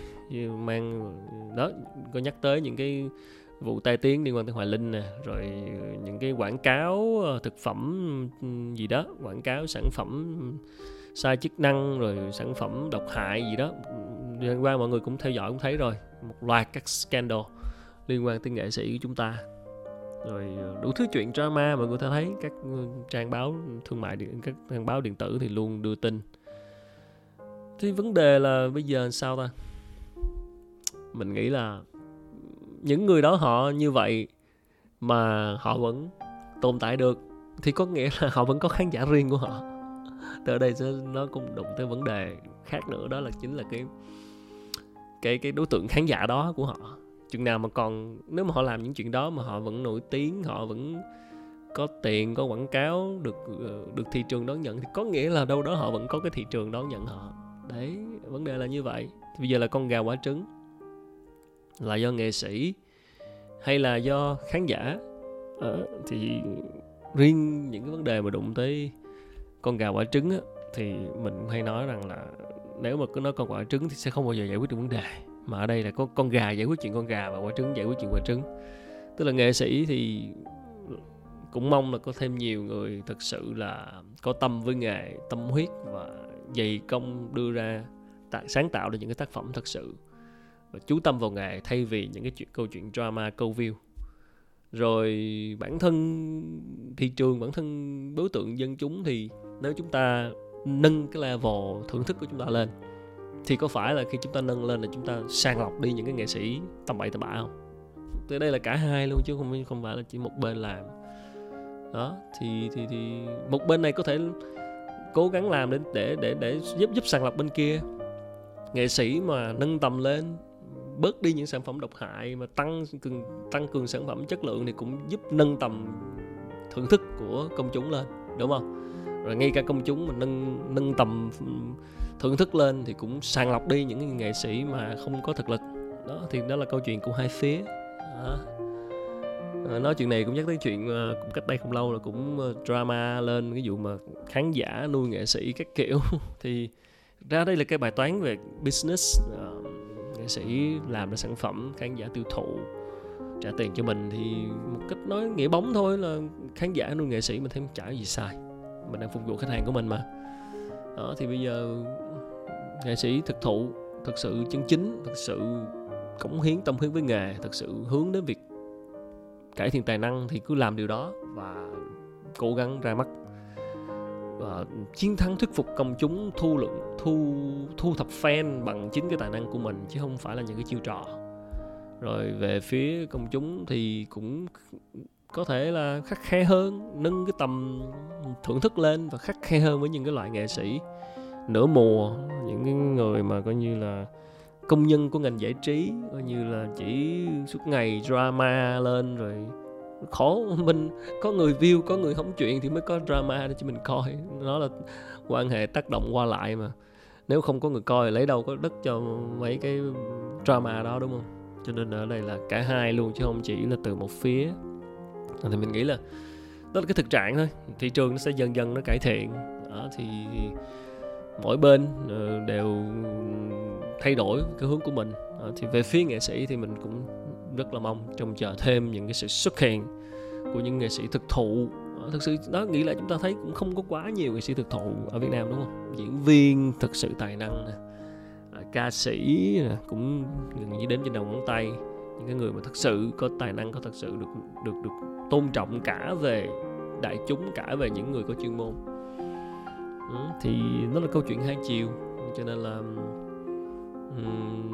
mang đó có nhắc tới những cái vụ tai tiếng liên quan tới Hoài Linh nè, rồi những cái quảng cáo ờ, thực phẩm ừ, gì đó, quảng cáo sản phẩm sai chức năng, rồi sản phẩm độc hại gì đó. Liên quan mọi người cũng theo dõi cũng thấy rồi, một loạt các scandal liên quan tới nghệ sĩ của chúng ta. Rồi ờ, đủ thứ chuyện drama mà người ta thấy, các ừ, trang báo thương mại điện, các trang báo điện tử thì luôn đưa tin. Thì vấn đề là bây giờ sao ta? Mình nghĩ là những người đó họ như vậy mà họ vẫn tồn tại được, thì có nghĩa là họ vẫn có khán giả riêng của họ. [laughs] Từ ở đây nó cũng đụng tới vấn đề khác nữa, đó là chính là cái cái cái đối tượng khán giả đó của họ. Chừng nào mà còn, nếu mà họ làm những chuyện đó mà họ vẫn nổi tiếng, họ vẫn có tiền, có quảng cáo, được ờ, được thị trường đón nhận, thì có nghĩa là đâu đó họ vẫn có cái thị trường đón nhận họ. Đấy, vấn đề là như vậy. Thì bây giờ là con gà quả trứng là do nghệ sĩ hay là do khán giả? À, thì riêng những cái vấn đề mà đụng tới con gà quả trứng á, thì mình hay nói rằng là nếu mà cứ nói con quả trứng thì sẽ không bao giờ giải quyết được vấn đề. Mà ở đây là có con gà giải quyết chuyện con gà và quả trứng giải quyết chuyện quả trứng. Tức là nghệ sĩ thì cũng mong là có thêm nhiều người thực sự là có tâm với nghề tâm huyết và dày công đưa ra sáng tạo được những cái tác phẩm thật sự và chú tâm vào nghề thay vì những cái chuyện câu chuyện drama, câu view. Rồi bản thân thị trường, bản thân đối tượng dân chúng thì nếu chúng ta nâng cái level thưởng thức của chúng ta lên, thì có phải là khi chúng ta nâng lên là chúng ta sàng lọc đi những cái nghệ sĩ tầm bậy tầm bạ không? Tới đây là cả hai luôn chứ không không phải là chỉ một bên làm. Đó, thì thì thì một bên này có thể cố gắng làm để để để để giúp giúp sàng lọc bên kia. Nghệ sĩ mà nâng tầm lên bớt đi những sản phẩm độc hại mà tăng cường tăng cường sản phẩm chất lượng thì cũng giúp nâng tầm thưởng thức của công chúng lên đúng không? Rồi ngay cả công chúng mà nâng nâng tầm thưởng thức lên thì cũng sàng lọc đi những nghệ sĩ mà không có thực lực. Đó thì đó là câu chuyện của hai phía. Đó. À, nói chuyện này cũng nhắc tới chuyện ờ, cũng cách đây không lâu là cũng ờ, drama lên cái vụ mà khán giả nuôi nghệ sĩ các kiểu. [laughs] Thì ra đây là cái bài toán về business uh, nghệ sĩ làm ra sản phẩm, khán giả tiêu thụ, trả tiền cho mình thì một cách nói nghĩa bóng thôi là khán giả nuôi nghệ sĩ mình thấy trả gì sai. Mình đang phục vụ khách hàng của mình mà. Đó, thì bây giờ nghệ sĩ thực thụ, thực sự chân chính, thực sự cống hiến tâm huyết với nghề, thực sự hướng đến việc cải thiện tài năng thì cứ làm điều đó và cố gắng ra mắt uh, chiến thắng thuyết phục công chúng thu lượng thu thu thập fan bằng chính cái tài năng của mình chứ không phải là những cái chiêu trò. Rồi về phía công chúng thì cũng có thể là khắc khe hơn nâng cái tầm thưởng thức lên và khắc khe hơn với những cái loại nghệ sĩ. Nửa mùa những cái người mà coi như là công nhân của ngành giải trí coi như là chỉ suốt ngày drama lên rồi khó mình có người view có người hóng chuyện thì mới có drama để cho mình coi. Nó là quan hệ tác động qua lại mà. Nếu không có người coi lấy đâu có đất cho mấy cái drama đó đúng không? Cho nên ở đây là cả hai luôn chứ không chỉ là từ một phía. Thì mình nghĩ là đó là cái thực trạng thôi. Thị trường nó sẽ dần dần nó cải thiện. Đó thì mỗi bên ờ, đều thay đổi cái hướng của mình. Đó, thì về phía nghệ sĩ thì mình cũng rất là mong trông chờ thêm những cái sự xuất hiện của những nghệ sĩ thực thụ. À, thực sự đó nghĩ là chúng ta thấy cũng không có quá nhiều nghệ sĩ thực thụ ở Việt Nam đúng không? Diễn viên thực sự tài năng nè à, ca sĩ cũng gần như đếm trên đầu ngón tay. Những cái người mà thực sự có tài năng có thật sự được được được tôn trọng cả về đại chúng cả về những người có chuyên môn. Ừ, thì nó là câu chuyện hai chiều. Cho nên là um,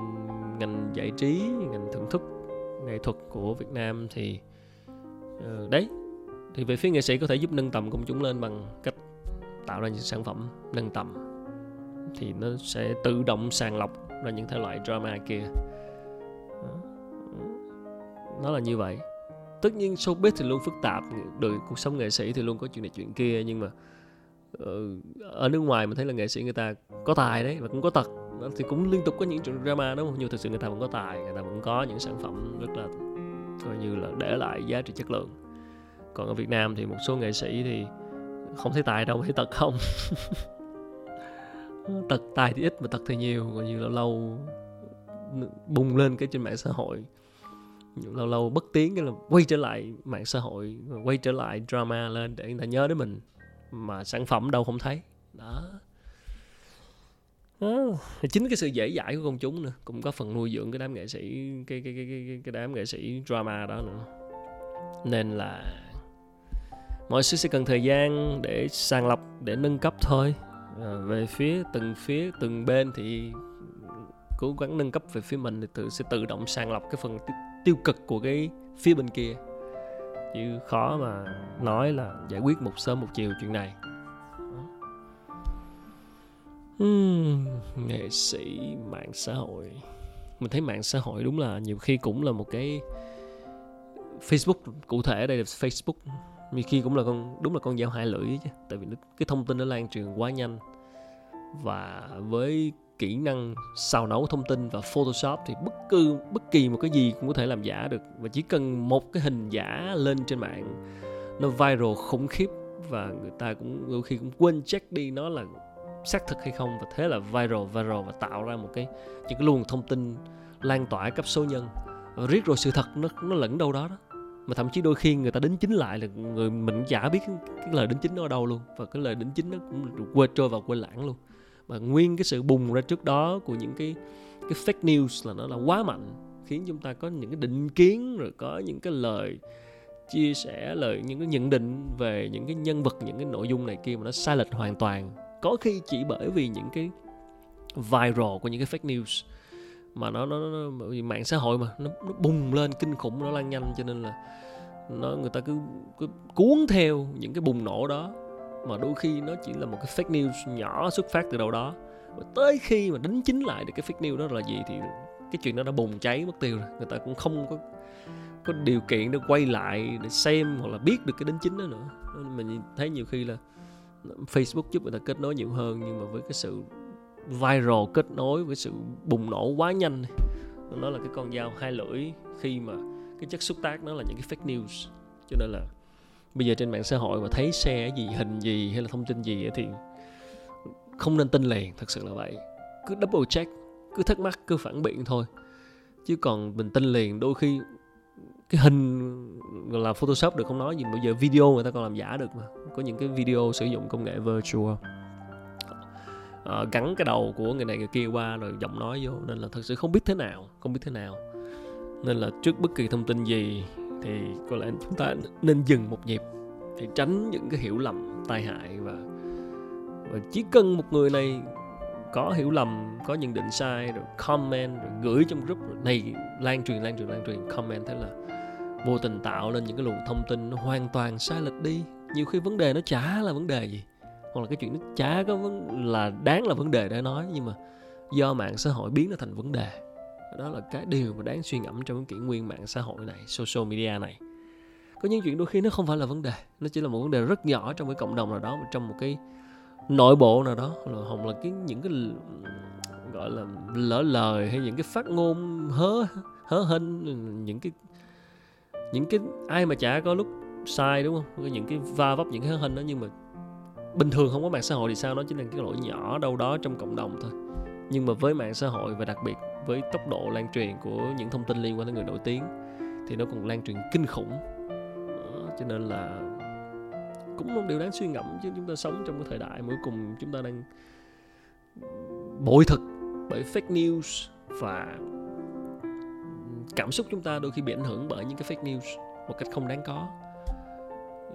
ngành giải trí ngành thưởng thức nghệ thuật của Việt Nam thì uh, đấy. Thì về phía nghệ sĩ có thể giúp nâng tầm công chúng lên bằng cách tạo ra những sản phẩm nâng tầm. Thì nó sẽ tự động sàng lọc ra những thể loại drama kia. Nó là như vậy. Tất nhiên showbiz thì luôn phức tạp đời cuộc sống nghệ sĩ thì luôn có chuyện này chuyện kia nhưng mà ờ, ở nước ngoài mình thấy là nghệ sĩ người ta có tài đấy và cũng có tật thì cũng liên tục có những chuyện drama, đúng không? Nhưng thực sự người ta vẫn có tài, người ta vẫn có những sản phẩm rất là, coi như là để lại giá trị chất lượng. Còn ở Việt Nam thì một số nghệ sĩ thì không thấy tài đâu, [laughs] thấy tật không. Tật, tài thì ít mà tật thì nhiều, coi như lâu lâu bùng lên cái trên mạng xã hội. Lâu lâu bất tiến cái là quay trở lại mạng xã hội, quay trở lại drama lên để người ta nhớ đến mình. Mà sản phẩm đâu không thấy. Đó. Oh, chính cái sự dễ dãi của công chúng nữa cũng có phần nuôi dưỡng cái đám nghệ sĩ cái cái cái cái cái đám nghệ sĩ drama đó nữa. Nên là mọi sự sẽ cần thời gian để sàng lọc để nâng cấp thôi. À, về phía từng phía từng bên thì cố gắng nâng cấp về phía mình thì tự sẽ tự động sàng lọc cái phần tiêu cực của cái phía bên kia. Chứ khó mà nói là giải quyết một sớm một chiều chuyện này uhm, nghệ sĩ mạng xã hội. Mình thấy mạng xã hội đúng là nhiều khi cũng là một cái Facebook cụ thể đây là Facebook. Nhiều khi cũng là con đúng là con dao hai lưỡi chứ tại vì cái thông tin nó lan truyền quá nhanh. Và với kỹ năng xào nấu thông tin và Photoshop thì bất cứ bất kỳ một cái gì cũng có thể làm giả được. Và chỉ cần một cái hình giả lên trên mạng nó viral khủng khiếp và người ta cũng đôi khi cũng quên check đi nó là xác thực hay không và thế là viral viral và tạo ra một cái những cái luồng thông tin lan tỏa cấp số nhân. Và riết rồi sự thật nó nó lẫn đâu đó đó. Mà thậm chí đôi khi người ta đính chính lại là người mình chả biết cái, cái lời đính chính nó ở đâu luôn. Và cái lời đính chính nó cũng quên trôi vào quên lãng luôn. Mà nguyên cái sự bùng ra trước đó của những cái cái fake news là nó là quá mạnh khiến chúng ta có những cái định kiến rồi có những cái lời chia sẻ lời những cái nhận định về những cái nhân vật những cái nội dung này kia mà nó sai lệch hoàn toàn có khi chỉ bởi vì những cái viral của những cái fake news mà nó nó, nó mạng xã hội mà nó, nó bùng lên kinh khủng nó lan nhanh cho nên là nó người ta cứ, cứ cuốn theo những cái bùng nổ đó. Mà đôi khi nó chỉ là một cái fake news nhỏ xuất phát từ đâu đó. Và tới khi mà đính chính lại được cái fake news đó là gì thì cái chuyện đó đã bùng cháy mất tiêu rồi. Người ta cũng không có có điều kiện để quay lại để xem hoặc là biết được cái đính chính đó nữa. Mình thấy nhiều khi là Facebook giúp người ta kết nối nhiều hơn, nhưng mà với cái sự viral kết nối, với sự bùng nổ quá nhanh nó là cái con dao hai lưỡi khi mà cái chất xúc tác nó là những cái fake news. Cho nên là bây giờ trên mạng xã hội mà thấy xe gì, hình gì hay là thông tin gì thì không nên tin liền, thật sự là vậy. Cứ double check, cứ thắc mắc, cứ phản biện thôi. Chứ còn mình tin liền, đôi khi cái hình là photoshop được không nói gì bây giờ video người ta còn làm giả được mà. Có những cái video sử dụng công nghệ virtual. Uh, gắn cái đầu của người này người kia qua rồi giọng nói vô nên là thật sự không biết thế nào không biết thế nào. Nên là trước bất kỳ thông tin gì thì có lẽ chúng ta nên dừng một nhịp để tránh những cái hiểu lầm tai hại và và chỉ cần một người này có hiểu lầm có nhận định sai rồi comment rồi gửi trong group rồi này lan truyền lan truyền lan truyền comment thế là vô tình tạo lên những cái luồng thông tin nó hoàn toàn sai lệch đi. Nhiều khi vấn đề nó chả là vấn đề gì. Hoặc là cái chuyện nó chả có vấn, là đáng là vấn đề để nói, nhưng mà do mạng xã hội biến nó thành vấn đề. Đó là cái điều mà đáng suy ngẫm trong cái kỷ nguyên mạng xã hội này, social media này. Có những chuyện đôi khi nó không phải là vấn đề. Nó chỉ là một vấn đề rất nhỏ trong cái cộng đồng nào đó trong một cái nội bộ nào đó. Hoặc là cái, những cái, gọi là, lỡ lời hay những cái phát ngôn hớ hớ hên những cái những cái ai mà chả có lúc sai đúng không? Những cái va vấp những cái hình đó nhưng mà bình thường không có mạng xã hội thì sao? Nó chỉ là cái lỗi nhỏ đâu đó trong cộng đồng thôi. Nhưng mà với mạng xã hội và đặc biệt với tốc độ lan truyền của những thông tin liên quan tới người nổi tiếng thì nó còn lan truyền kinh khủng. Đó, cho nên là cũng một điều đáng suy ngẫm chứ chúng ta sống trong cái thời đại cuối cùng chúng ta đang bội thực bởi fake news và cảm xúc chúng ta đôi khi bị ảnh hưởng bởi những cái fake news một cách không đáng có.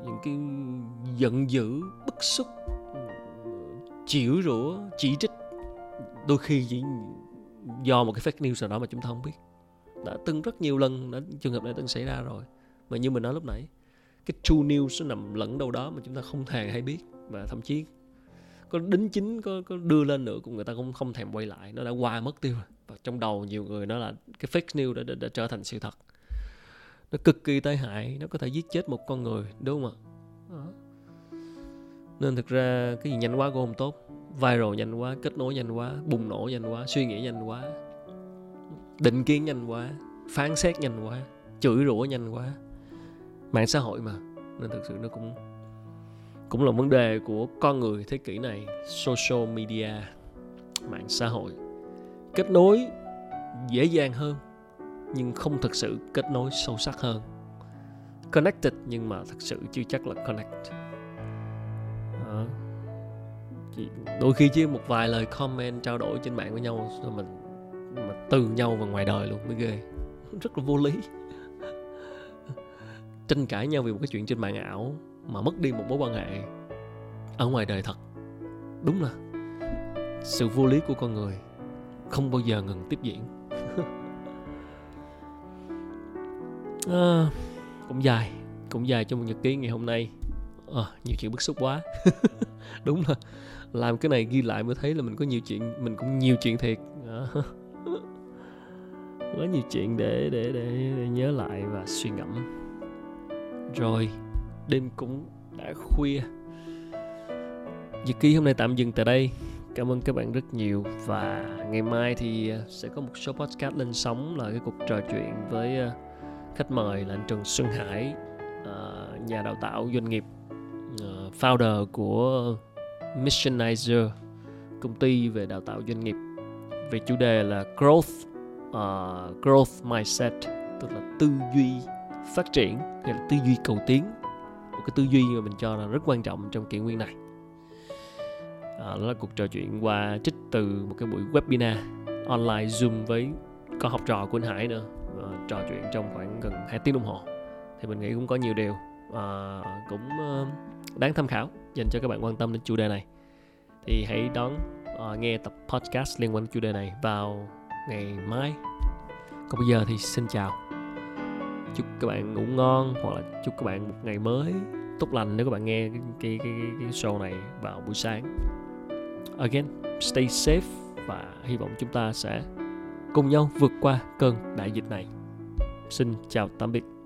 Những cái giận dữ, bức xúc chịu rủa, chỉ trích, đôi khi chỉ do một cái fake news nào đó mà chúng ta không biết. Đã từng rất nhiều lần, đã, trường hợp này từng xảy ra rồi, mà như mình nói lúc nãy, cái true news nó nằm lẫn đâu đó mà chúng ta không hề hay biết và thậm chí có đính chính có, có đưa lên nữa cũng người ta cũng không thèm quay lại. Nó đã qua mất tiêu và trong đầu nhiều người nó là cái fake news đã, đã, đã trở thành sự thật. Nó cực kỳ tai hại. Nó có thể giết chết một con người đúng không ạ? Nên thực ra cái gì nhanh quá cũng không tốt. Viral nhanh quá kết nối nhanh quá bùng nổ nhanh quá suy nghĩ nhanh quá định kiến nhanh quá phán xét nhanh quá chửi rủa nhanh quá. Mạng xã hội mà. Nên thực sự nó cũng cũng là vấn đề của con người thế kỷ này, social media, mạng xã hội. Kết nối dễ dàng hơn, nhưng không thực sự kết nối sâu sắc hơn. Connected nhưng mà thực sự chưa chắc là connect. Đó. đôi khi chỉ một vài lời comment, trao đổi trên mạng với nhau rồi mình, mà từ nhau vào ngoài đời luôn mới ghê. Rất là vô lý. Tranh cãi nhau vì một cái chuyện trên mạng ảo mà mất đi một mối quan hệ ở ngoài đời thật. Đúng là sự vô lý của con người không bao giờ ngừng tiếp diễn. [laughs] À, cũng dài cũng dài cho một nhật ký ngày hôm nay. À, nhiều chuyện bức xúc quá. [laughs] Đúng là làm cái này ghi lại mới thấy là mình có nhiều chuyện mình cũng nhiều chuyện thiệt. À. [laughs] quá nhiều chuyện để, để để để nhớ lại và suy ngẫm. Rồi đêm cũng đã khuya. Nhật ký hôm nay tạm dừng tại đây. Cảm ơn các bạn rất nhiều và ngày mai thì ờ, sẽ có một số podcast lên sóng là cái cuộc trò chuyện với ờ, khách mời là anh Trần Xuân Hải ờ, nhà đào tạo doanh nghiệp founder của Missionizer công ty về đào tạo doanh nghiệp. Về chủ đề là growth uh, growth mindset tức là tư duy phát triển hay là tư duy cầu tiến một cái tư duy mà mình cho là rất quan trọng trong kỷ nguyên này. À, đó là cuộc trò chuyện qua trích từ một cái buổi webinar online zoom với có học trò của anh Hải nữa. À, trò chuyện trong khoảng gần 2 tiếng đồng hồ. Thì mình nghĩ cũng có nhiều điều à, cũng ờ, đáng tham khảo dành cho các bạn quan tâm đến chủ đề này. Thì hãy đón à, nghe tập podcast liên quan đến chủ đề này vào ngày mai. Còn bây giờ thì xin chào chúc các bạn ngủ ngon hoặc là chúc các bạn một ngày mới tốt lành nếu các bạn nghe cái cái cái, cái show này vào buổi sáng. Again stay safe và hy vọng chúng ta sẽ cùng nhau vượt qua cơn đại dịch này. Xin chào tạm biệt.